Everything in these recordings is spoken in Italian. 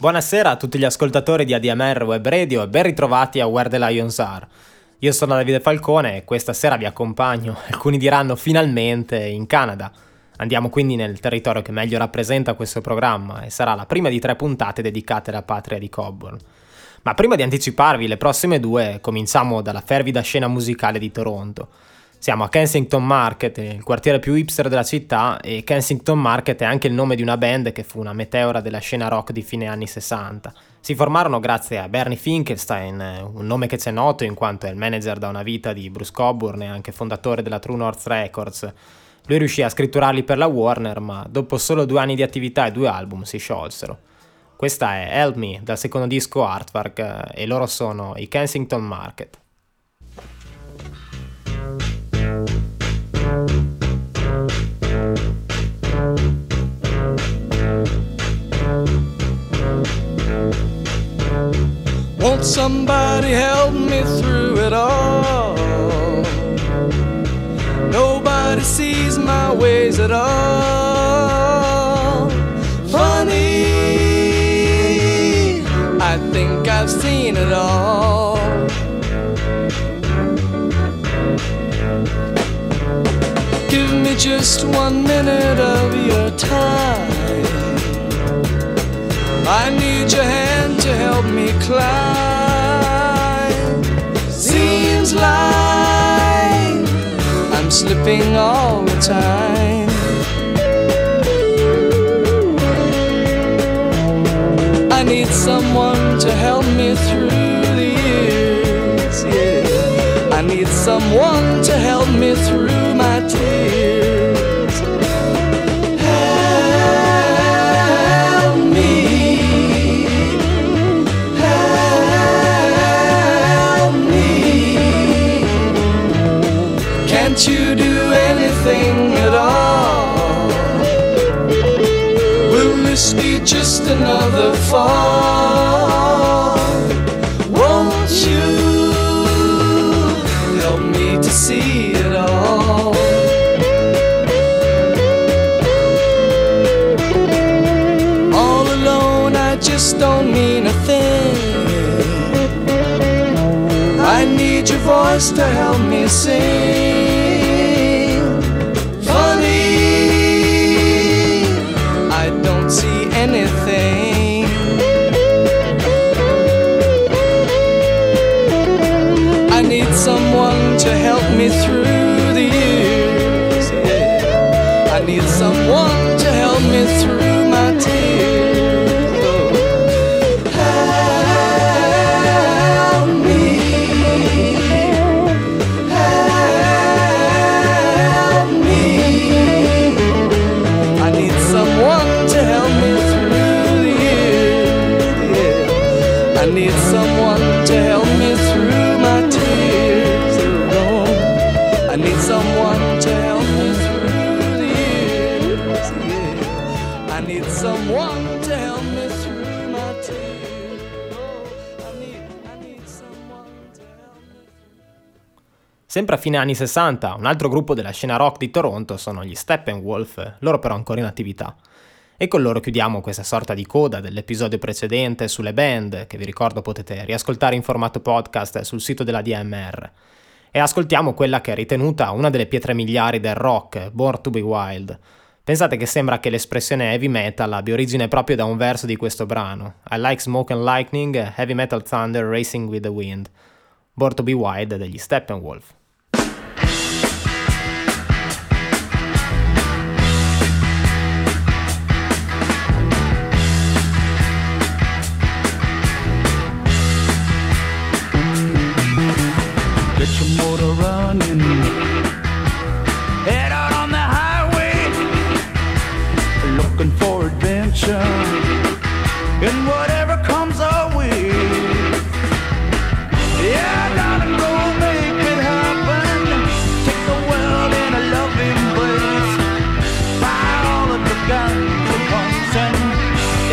Buonasera a tutti gli ascoltatori di ADMR Web Radio e ben ritrovati a Where the Lions Are. Io sono Davide Falcone e questa sera vi accompagno, alcuni diranno finalmente, in Canada. Andiamo quindi nel territorio che meglio rappresenta questo programma e sarà la prima di tre puntate dedicate alla patria di Coburn. Ma prima di anticiparvi le prossime due, cominciamo dalla fervida scena musicale di Toronto. Siamo a Kensington Market, il quartiere più hipster della città, e Kensington Market è anche il nome di una band che fu una meteora della scena rock di fine anni 60. Si formarono grazie a Bernie Finkelstein, un nome che ci è noto in quanto è il manager da una vita di Bruce Coburn e anche fondatore della True North Records. Lui riuscì a scritturarli per la Warner, ma dopo solo due anni di attività e due album si sciolsero. Questa è Help Me dal secondo disco Artwork e loro sono i Kensington Market. Somebody help me through it all? Nobody sees my ways at all. Funny, I think I've seen it all. Give me just one minute of your time. I need your hand to help me climb. Seems like I'm slipping all the time. I need someone to help me through the years. Yeah. I need someone to help me through my tears. Be just another fall? Won't you help me to see it all? All alone, I just don't mean a thing. I need your voice to help me sing. Someone to help me through my tears. Help me. Help me. I need someone to help me through the years. I need Sempre a fine anni 60, un altro gruppo della scena rock di Toronto sono gli Steppenwolf, loro però ancora in attività. E con loro chiudiamo questa sorta di coda dell'episodio precedente sulle band, che vi ricordo potete riascoltare in formato podcast sul sito della DMR. E ascoltiamo quella che è ritenuta una delle pietre miliari del rock, Born to be Wild. Pensate che sembra che l'espressione heavy metal abbia origine proprio da un verso di questo brano. I like smoke and lightning, heavy metal thunder racing with the wind. Born to be Wild degli Steppenwolf. Get your motor running. Head out on the highway, looking for adventure. And whatever comes our way. Yeah, gotta go make it happen. Take the world in a loving place. Buy all of the guns and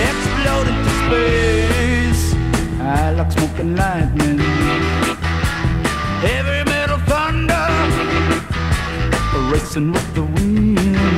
explode into space. I like smoking lightning. dancing with the wind.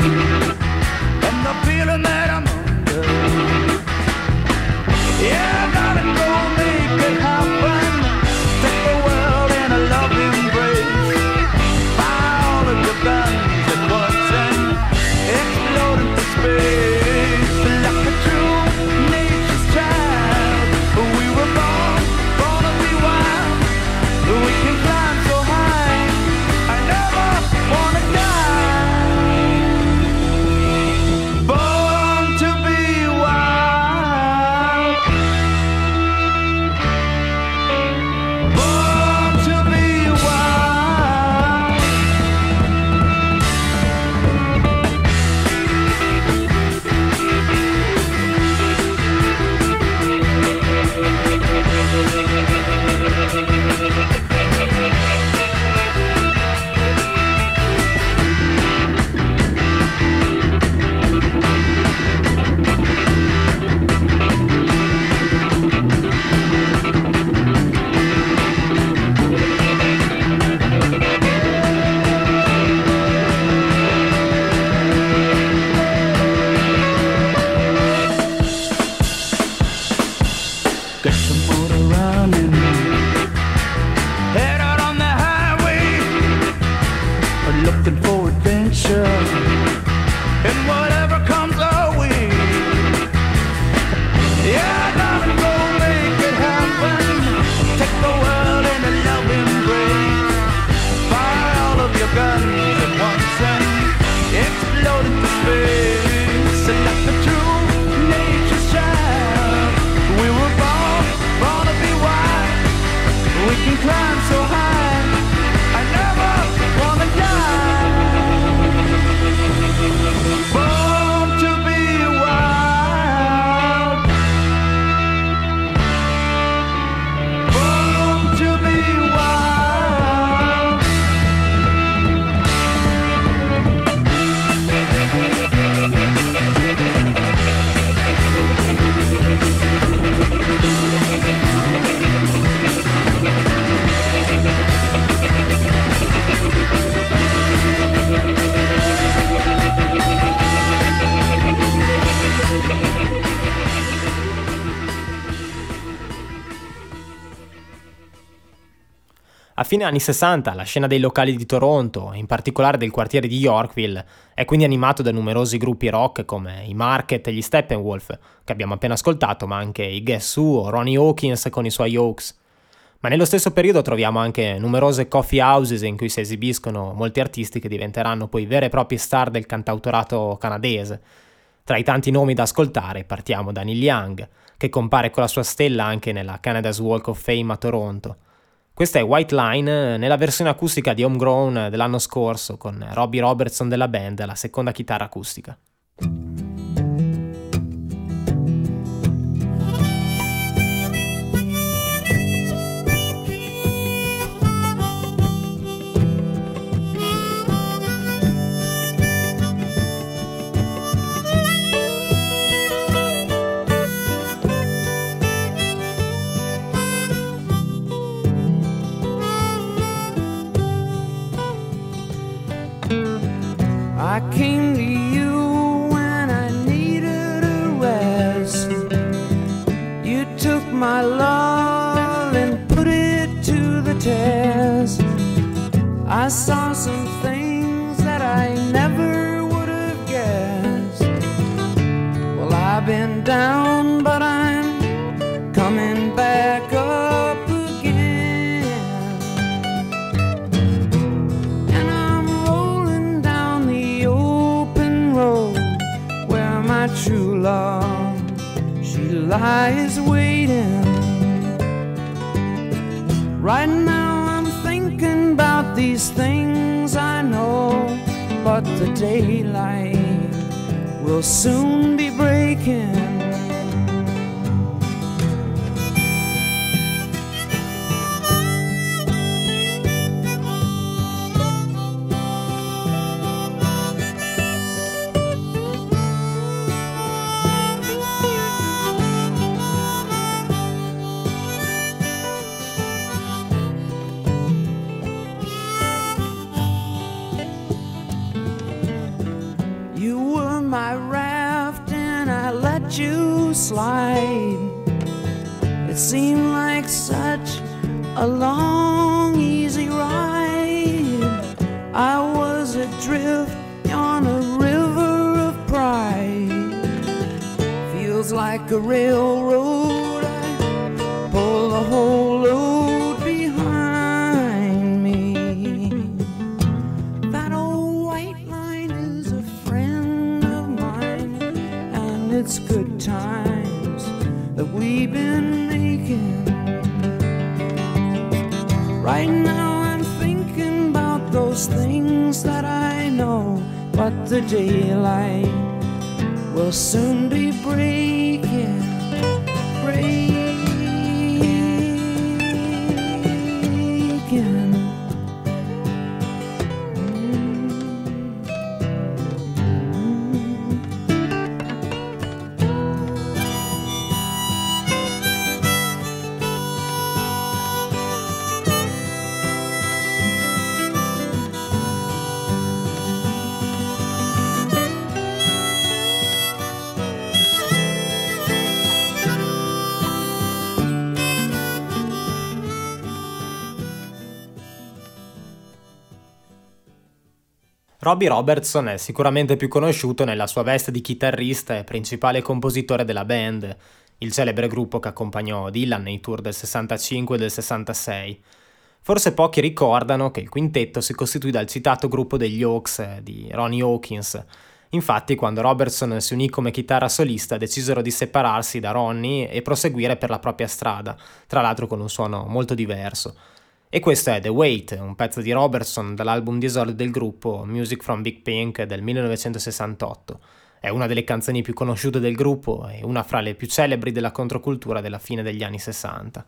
Fine anni 60 la scena dei locali di Toronto, in particolare del quartiere di Yorkville, è quindi animato da numerosi gruppi rock come i Market e gli Steppenwolf, che abbiamo appena ascoltato, ma anche i Guess Who o Ronnie Hawkins con i suoi Oaks. Ma nello stesso periodo troviamo anche numerose coffee houses in cui si esibiscono molti artisti che diventeranno poi vere e proprie star del cantautorato canadese. Tra i tanti nomi da ascoltare partiamo da Neil Young, che compare con la sua stella anche nella Canada's Walk of Fame a Toronto. Questa è White Line nella versione acustica di Homegrown dell'anno scorso con Robbie Robertson della band, la seconda chitarra acustica. I came to you when I needed a rest. You took my love and put it to the test. I saw some she lies waiting. Right now I'm thinking about these things I know, but the daylight will soon be breaking. Robbie Robertson è sicuramente più conosciuto nella sua veste di chitarrista e principale compositore della band, il celebre gruppo che accompagnò Dylan nei tour del 65 e del 66. Forse pochi ricordano che il quintetto si costituì dal citato gruppo degli Hawks eh, di Ronnie Hawkins. Infatti, quando Robertson si unì come chitarra solista, decisero di separarsi da Ronnie e proseguire per la propria strada, tra l'altro con un suono molto diverso. E questo è The Wait, un pezzo di Robertson dall'album di esordio del gruppo Music from Big Pink del 1968. È una delle canzoni più conosciute del gruppo e una fra le più celebri della controcultura della fine degli anni 60.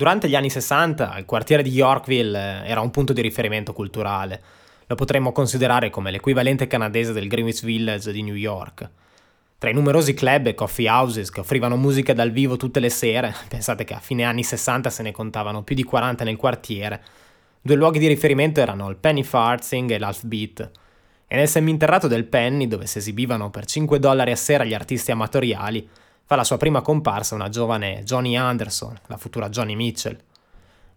Durante gli anni 60 il quartiere di Yorkville eh, era un punto di riferimento culturale. Lo potremmo considerare come l'equivalente canadese del Greenwich Village di New York. Tra i numerosi club e coffee houses che offrivano musica dal vivo tutte le sere, pensate che a fine anni 60 se ne contavano più di 40 nel quartiere, due luoghi di riferimento erano il Penny Farthing e l'Half Beat. E nel seminterrato del Penny, dove si esibivano per 5 dollari a sera gli artisti amatoriali, fa la sua prima comparsa una giovane Johnny Anderson, la futura Johnny Mitchell.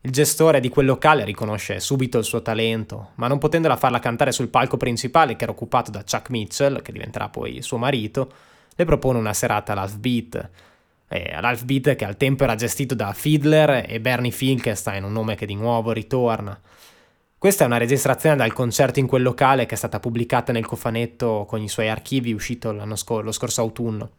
Il gestore di quel locale riconosce subito il suo talento, ma non potendola farla cantare sul palco principale che era occupato da Chuck Mitchell, che diventerà poi suo marito, le propone una serata all'Half Beat. All'Half Beat che al tempo era gestito da Fiedler e Bernie Finkelstein, un nome che di nuovo ritorna. Questa è una registrazione dal concerto in quel locale che è stata pubblicata nel cofanetto con i suoi archivi uscito scor- lo scorso autunno.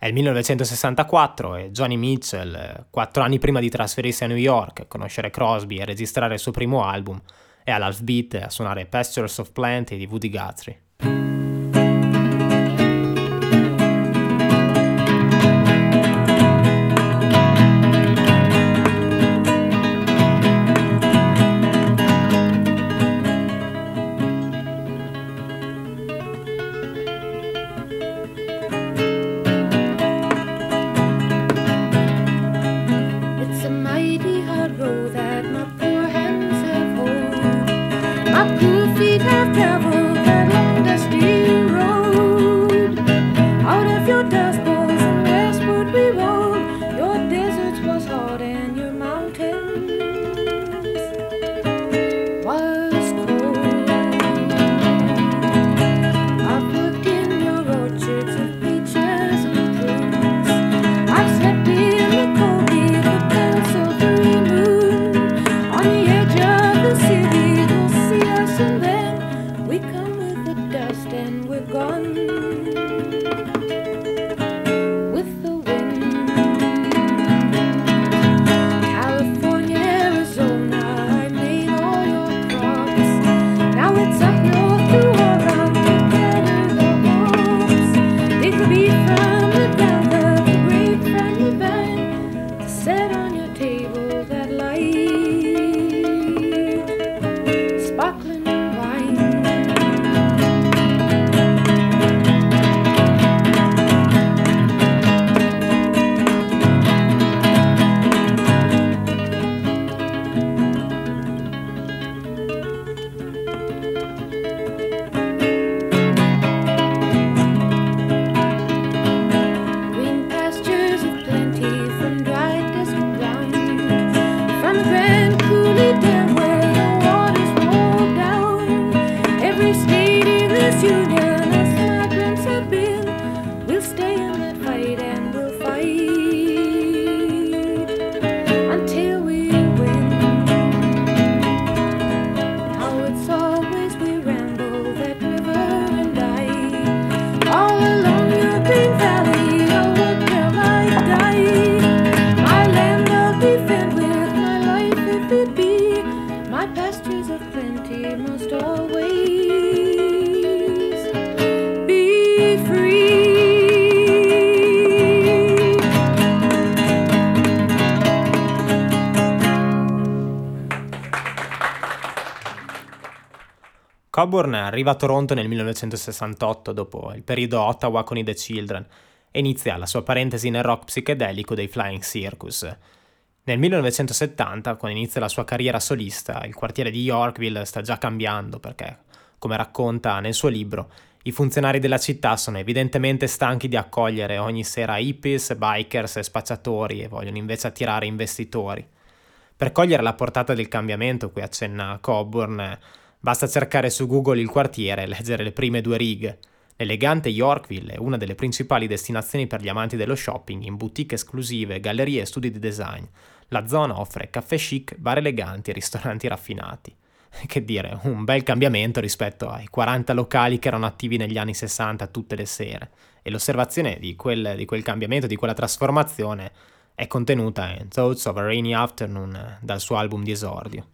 È il 1964 e Johnny Mitchell, eh, quattro anni prima di trasferirsi a New York, conoscere Crosby e registrare il suo primo album, è all'Half Beat a suonare Pastures of Plenty di Woody Guthrie. Coburn arriva a Toronto nel 1968 dopo il periodo Ottawa con i The Children e inizia la sua parentesi nel rock psichedelico dei Flying Circus. Nel 1970, quando inizia la sua carriera solista, il quartiere di Yorkville sta già cambiando perché, come racconta nel suo libro, i funzionari della città sono evidentemente stanchi di accogliere ogni sera hippies, bikers e spacciatori e vogliono invece attirare investitori. Per cogliere la portata del cambiamento cui accenna Coburn, basta cercare su Google il quartiere e leggere le prime due righe. L'elegante Yorkville è una delle principali destinazioni per gli amanti dello shopping in boutique esclusive, gallerie e studi di design. La zona offre caffè chic, bar eleganti e ristoranti raffinati. Che dire, un bel cambiamento rispetto ai 40 locali che erano attivi negli anni 60 tutte le sere. E l'osservazione di quel, di quel cambiamento, di quella trasformazione, è contenuta in Thoughts of a Rainy Afternoon dal suo album di esordio.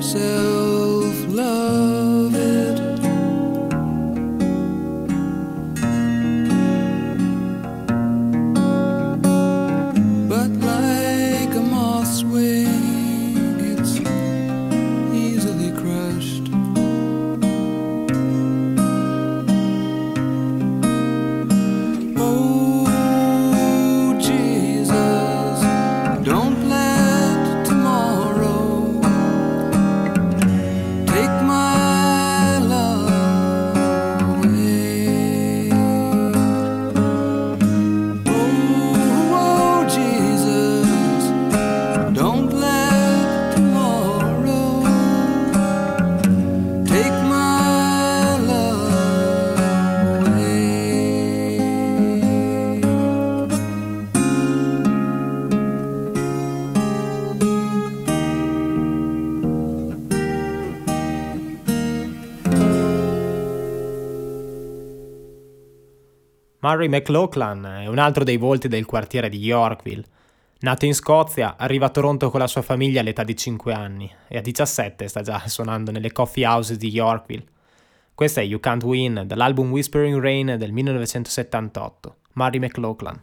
Yourself Murray McLaughlin è un altro dei volti del quartiere di Yorkville. Nato in Scozia, arriva a Toronto con la sua famiglia all'età di 5 anni e a 17 sta già suonando nelle coffee houses di Yorkville. Questa è You Can't Win dall'album Whispering Rain del 1978, Murray McLaughlin.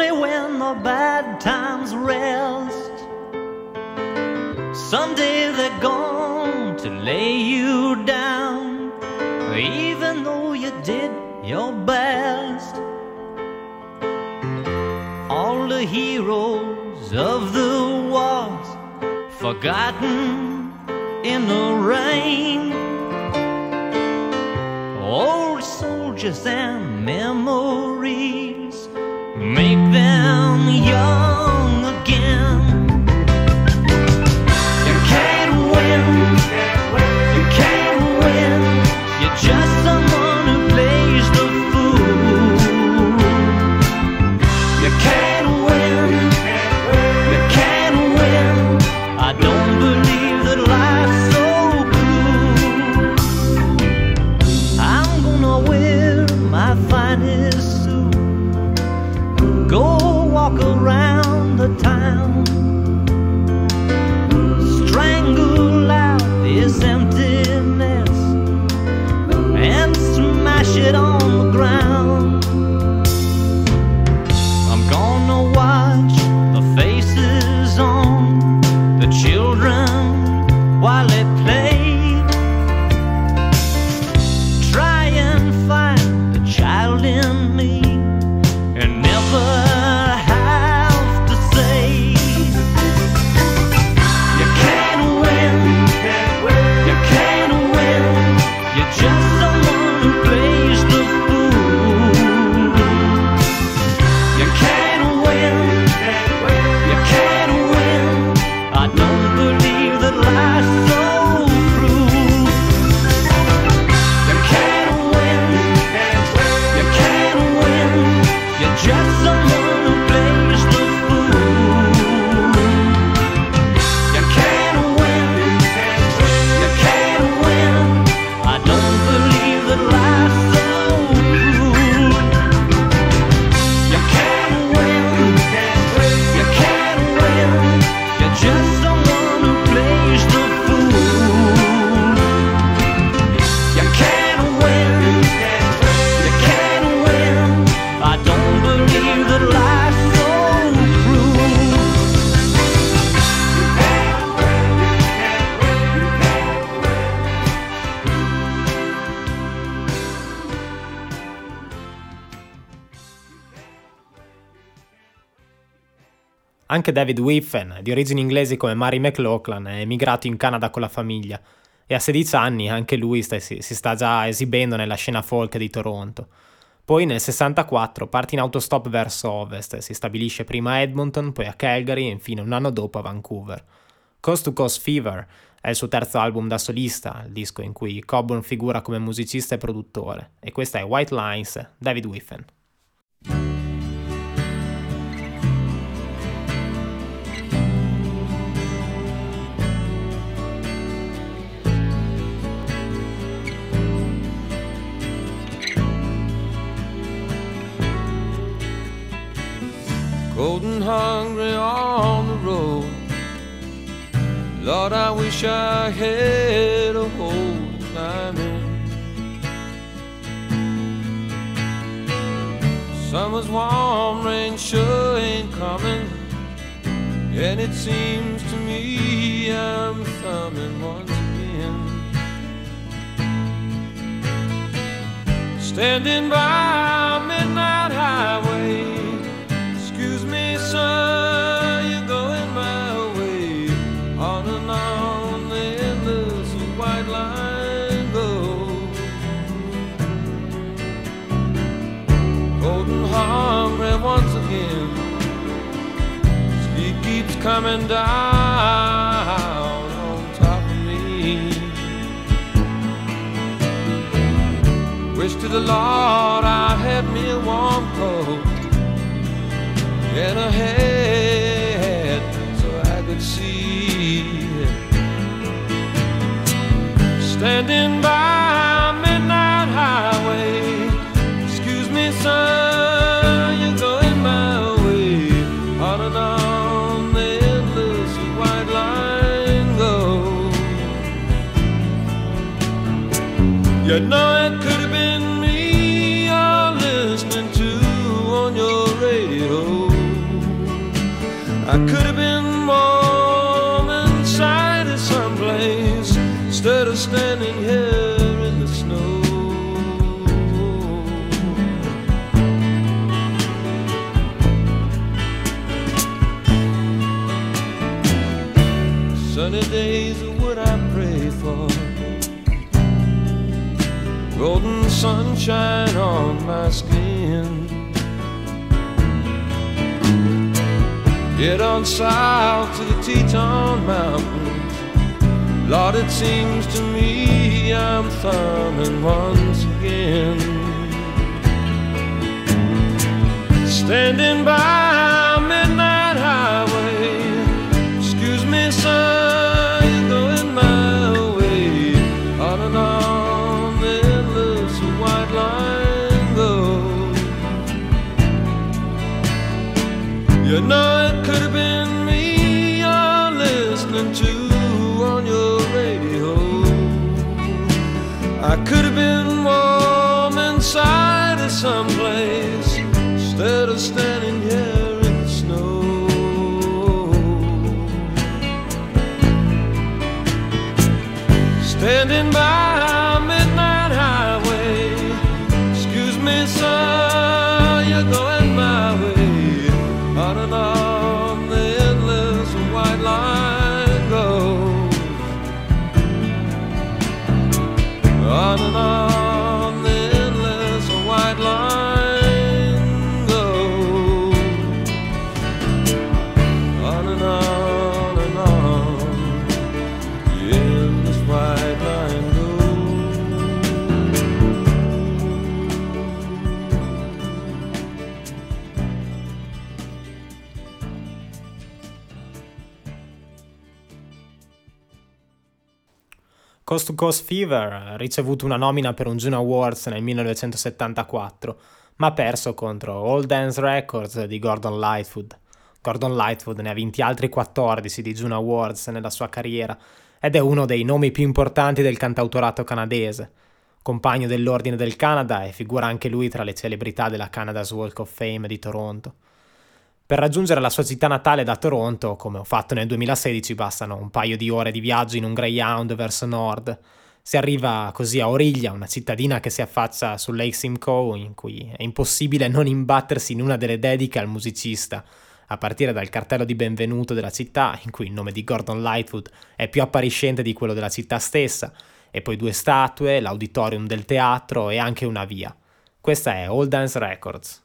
Only when the bad times rest. Someday they're going to lay you down, even though you did your best. All the heroes of the wars forgotten in the rain. Old soldiers and memories yo. Anche David Whiffen, di origini inglesi come Mary McLaughlin, è emigrato in Canada con la famiglia e a 16 anni anche lui sta- si, si sta già esibendo nella scena folk di Toronto. Poi nel 64 parte in autostop verso ovest, si stabilisce prima a Edmonton, poi a Calgary e infine un anno dopo a Vancouver. Coast to Coast Fever è il suo terzo album da solista, il disco in cui Coburn figura come musicista e produttore, e questa è White Lines, David Whiffen. Cold and hungry on the road. Lord, I wish I had a hole to climb in. Summer's warm, rain sure ain't coming, and it seems to me I'm thumbing once again. Standing by coming down on top of me. Wish to the Lord I had me a warm coat and a hat so I could see. Standing by goes. You sunshine on my skin. Get on south to the Teton Mountains. Lord, it seems to me I'm thumbing once again. Standing by standing here in the snow. Standing by Coast to Coast Fever ricevuto una nomina per un Juno Awards nel 1974, ma perso contro All Dance Records di Gordon Lightfoot. Gordon Lightfoot ne ha vinti altri 14 di Juno Awards nella sua carriera ed è uno dei nomi più importanti del cantautorato canadese. Compagno dell'Ordine del Canada e figura anche lui tra le celebrità della Canada's Walk of Fame di Toronto. Per raggiungere la sua città natale da Toronto, come ho fatto nel 2016, bastano un paio di ore di viaggio in un Greyhound verso nord. Si arriva così a Origlia, una cittadina che si affaccia sul Lake Simcoe, in cui è impossibile non imbattersi in una delle dediche al musicista, a partire dal cartello di benvenuto della città, in cui il nome di Gordon Lightfoot è più appariscente di quello della città stessa, e poi due statue, l'auditorium del teatro e anche una via. Questa è All Dance Records.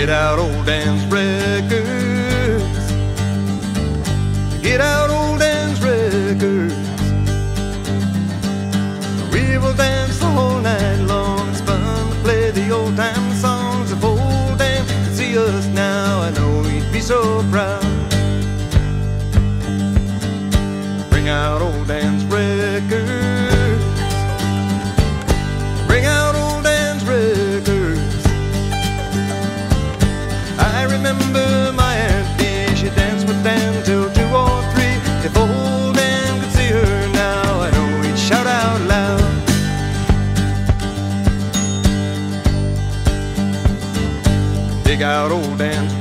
Get out old Dan's records. Get out old Dan's records. We will dance the whole night long. It's fun to play the old time songs. If old Dan could see us now, I know he'd be so proud. Bring out old Dan's records. Out old Dan's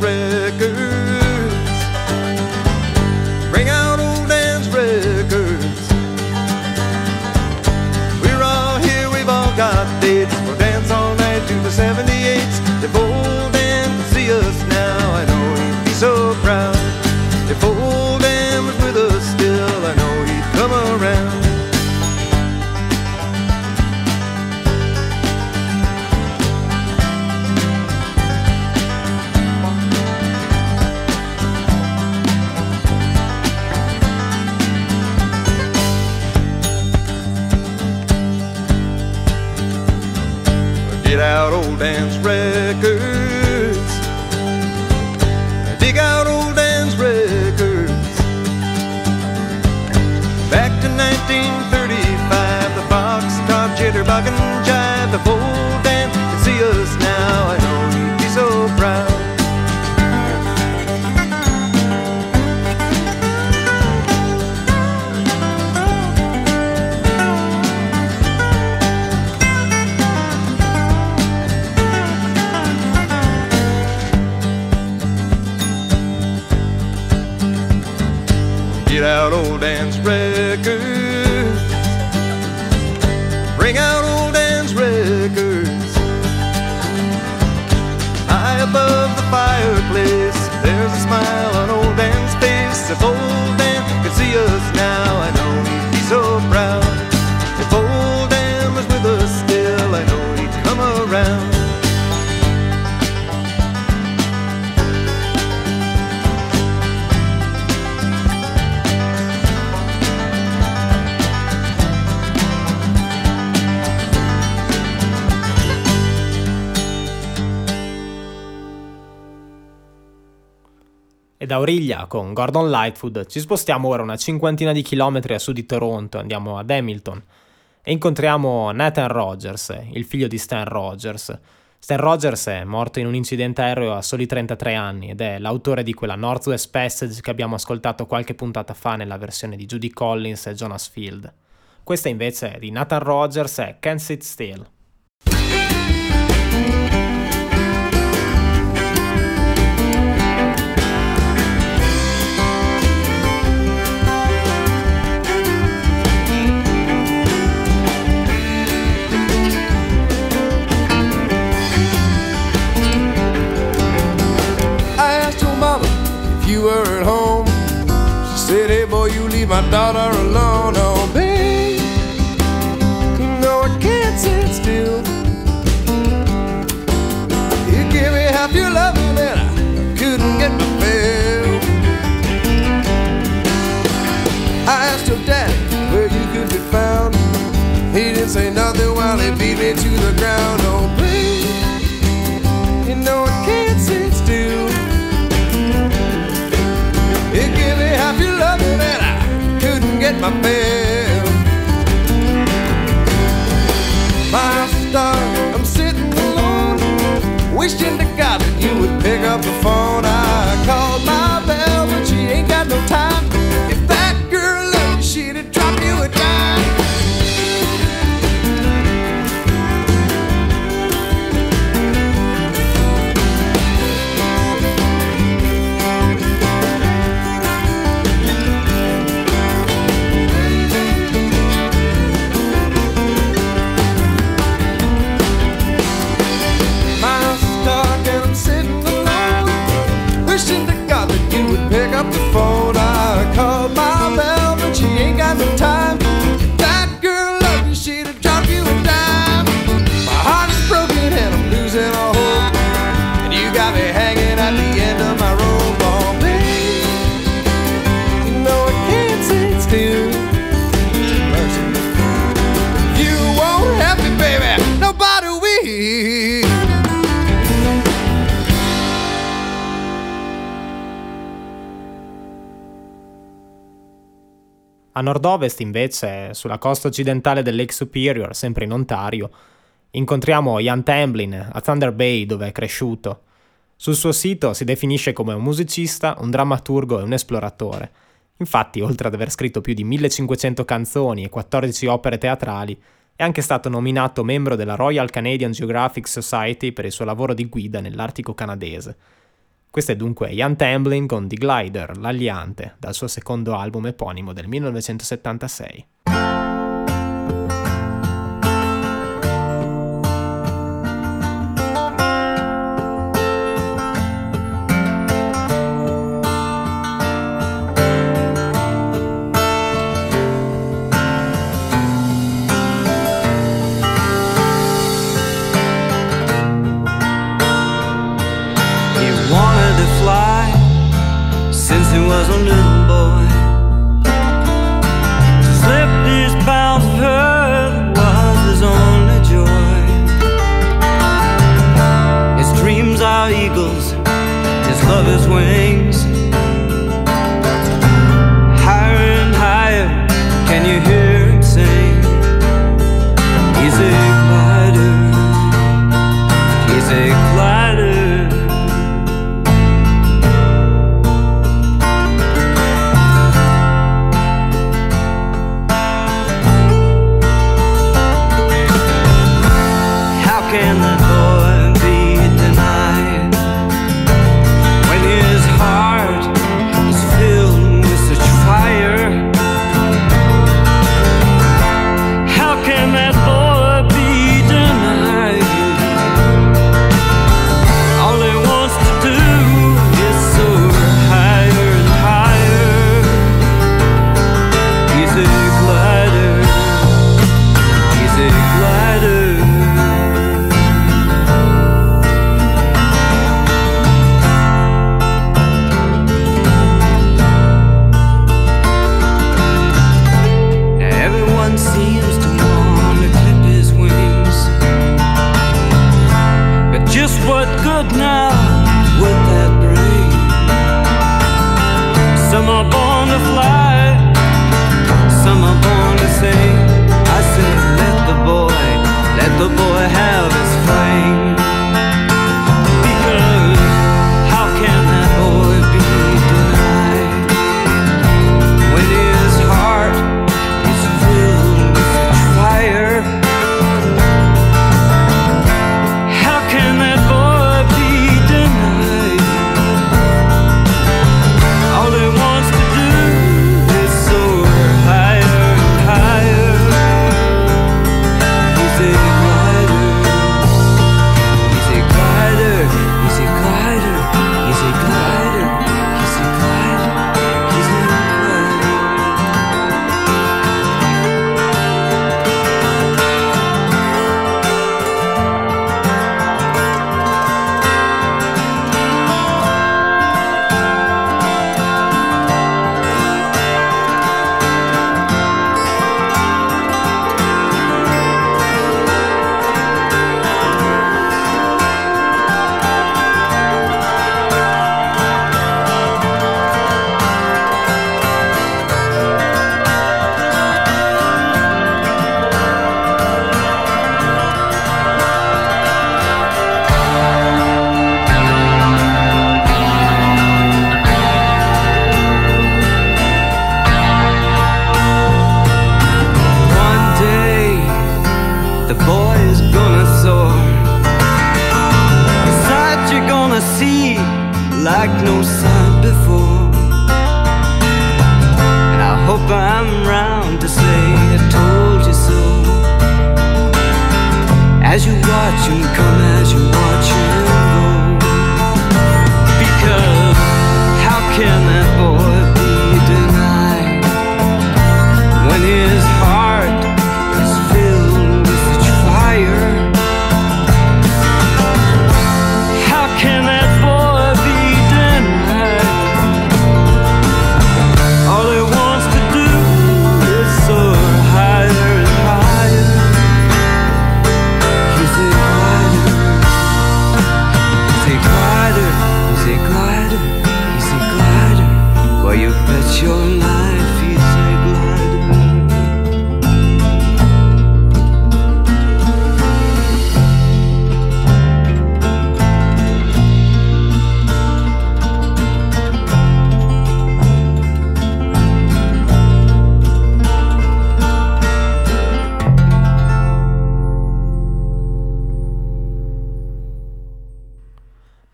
old Dan's records. of old. Auriglia con Gordon Lightfoot ci spostiamo ora una cinquantina di chilometri a sud di Toronto, andiamo ad Hamilton e incontriamo Nathan Rogers, il figlio di Stan Rogers. Stan Rogers è morto in un incidente aereo a soli 33 anni ed è l'autore di quella Northwest Passage che abbiamo ascoltato qualche puntata fa nella versione di Judy Collins e Jonas Field. Questa invece di Nathan Rogers è Can't Sit Still. My daughter alone. Oh, babe, know I can't sit still. You give me half your love and I couldn't get my fill. I asked your daddy where you could be found. He didn't say nothing while he beat me to the ground. My star, I'm sitting alone, wishing to God that you would pick up the phone. I hanging at the end of my rope. A nord-ovest, invece, sulla costa occidentale del Lake Superior, sempre in Ontario, incontriamo Ian Tamblin a Thunder Bay, dove è cresciuto. Sul suo sito si definisce come un musicista, un drammaturgo e un esploratore. Infatti, oltre ad aver scritto più di 1500 canzoni e 14 opere teatrali, è anche stato nominato membro della Royal Canadian Geographic Society per il suo lavoro di guida nell'Artico canadese. Questo è dunque Ian Tamblin con The Glider, l'Aliante, dal suo secondo album eponimo del 1976.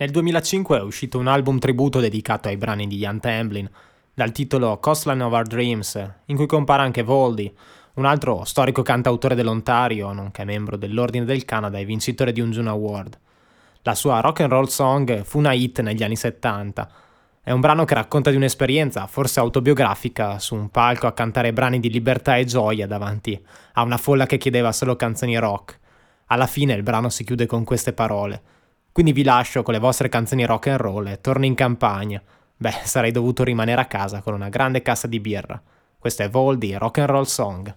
Nel 2005 è uscito un album tributo dedicato ai brani di Ian Tamblin, dal titolo Coastline of Our Dreams, in cui compare anche Voldy, un altro storico cantautore dell'Ontario, nonché membro dell'Ordine del Canada e vincitore di un Juno Award. La sua rock and roll song fu una hit negli anni 70. È un brano che racconta di un'esperienza, forse autobiografica, su un palco a cantare brani di libertà e gioia davanti a una folla che chiedeva solo canzoni rock. Alla fine il brano si chiude con queste parole. Quindi vi lascio con le vostre canzoni rock and roll e torno in campagna. Beh, sarei dovuto rimanere a casa con una grande cassa di birra. Questo è Voldy Rock and Roll Song.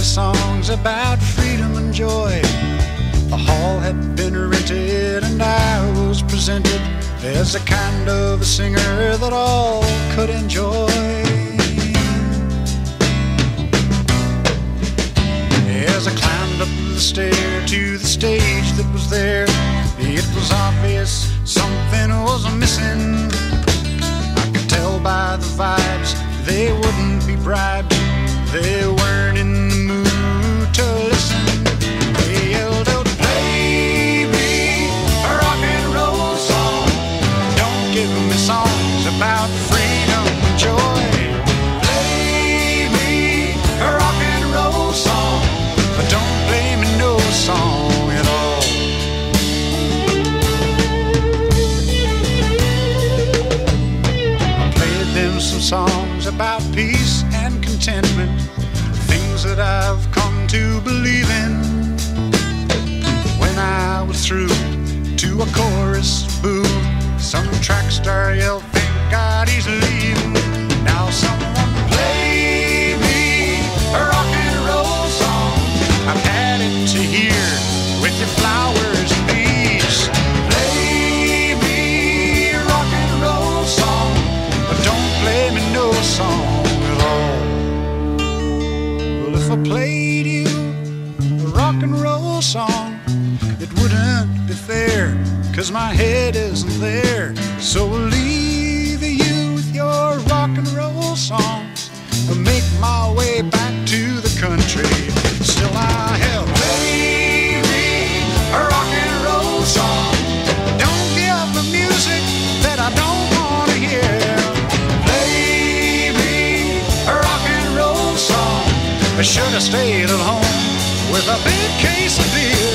songs about freedom and joy. The hall had been rented, and I was presented as a kind of a singer that all could enjoy. As I climbed up the stair to the stage that was there, it was obvious something was missing. I could tell by the vibes they wouldn't be bribed. They songs about peace and contentment, things that I've come to believe in. When I was through to a chorus boo, Some track star yelled, thank God he's leaving. Cause my head isn't there. So I'll leave you with your rock and roll songs and make my way back to the country. Still, I have baby, a rock and roll song. Don't give the music that I don't want to hear. Me a rock and roll song. I should have stayed at home with a big case of beer.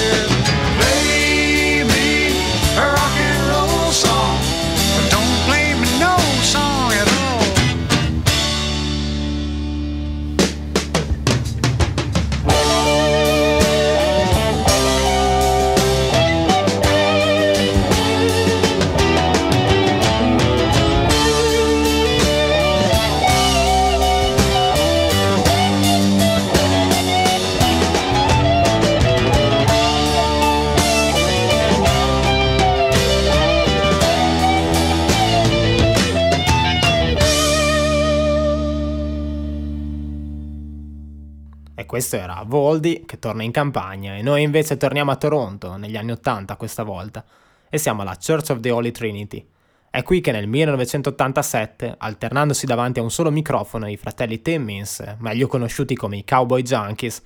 Questo era Voldy che torna in campagna e noi invece torniamo a Toronto negli anni 80 questa volta e siamo alla Church of the Holy Trinity. È qui che nel 1987, alternandosi davanti a un solo microfono, i fratelli Timmins, meglio conosciuti come i Cowboy Junkies,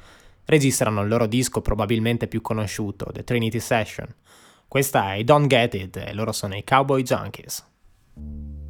registrano il loro disco probabilmente più conosciuto, The Trinity Session. Questa è I Don't Get It e loro sono i Cowboy Junkies.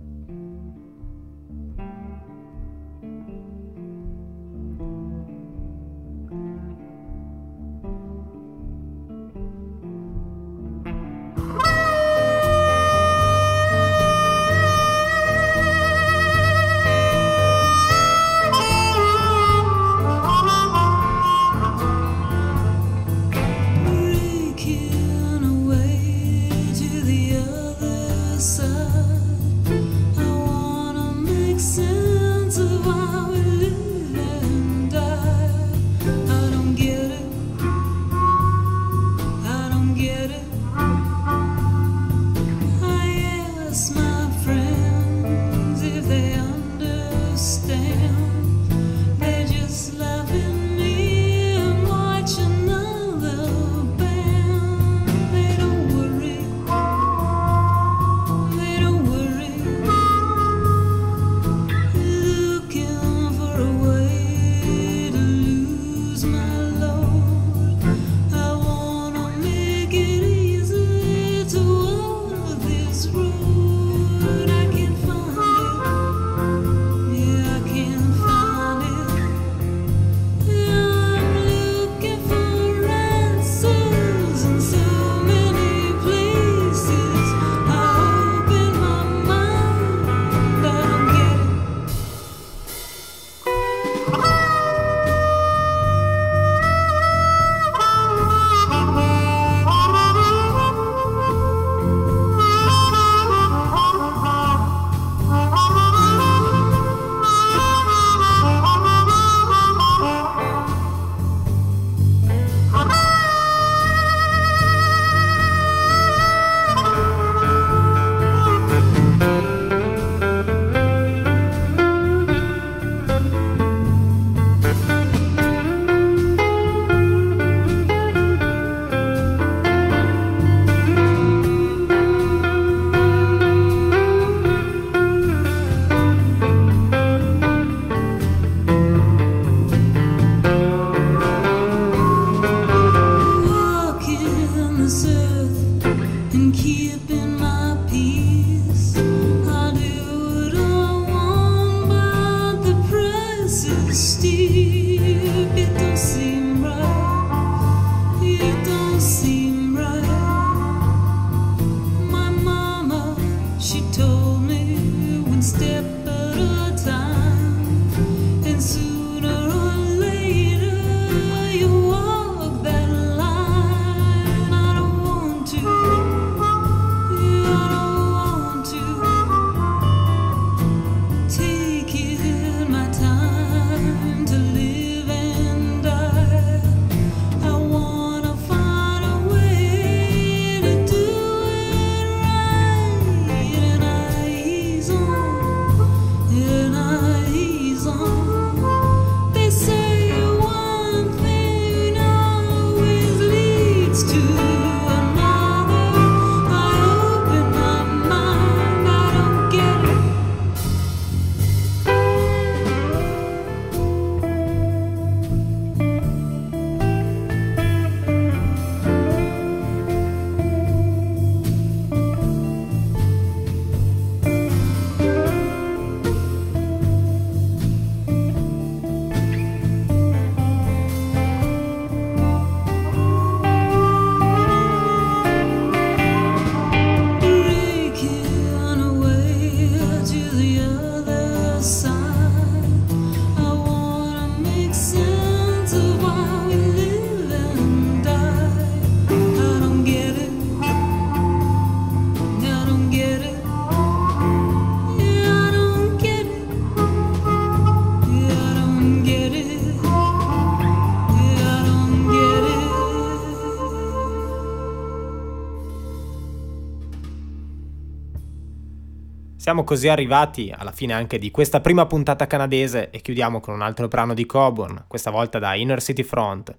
Siamo così arrivati alla fine anche di questa prima puntata canadese e chiudiamo con un altro brano di Coburn, questa volta da Inner City Front,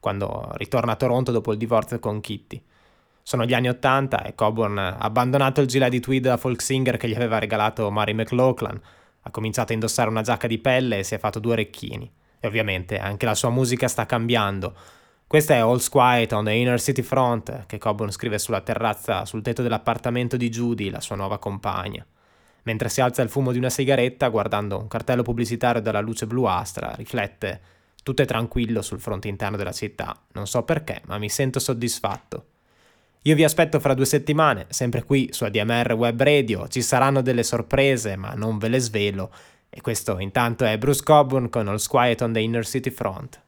quando ritorna a Toronto dopo il divorzio con Kitty. Sono gli anni Ottanta e Coburn ha abbandonato il gilet di tweed da folk singer che gli aveva regalato Mary McLaughlin, ha cominciato a indossare una giacca di pelle e si è fatto due orecchini. E ovviamente anche la sua musica sta cambiando. Questa è All's Quiet on the Inner City Front, che Coburn scrive sulla terrazza sul tetto dell'appartamento di Judy, la sua nuova compagna mentre si alza il fumo di una sigaretta guardando un cartello pubblicitario dalla luce bluastra, riflette tutto è tranquillo sul fronte interno della città. Non so perché, ma mi sento soddisfatto. Io vi aspetto fra due settimane, sempre qui su ADMR Web Radio. Ci saranno delle sorprese, ma non ve le svelo. E questo intanto è Bruce Coburn con All's Quiet on the Inner City Front.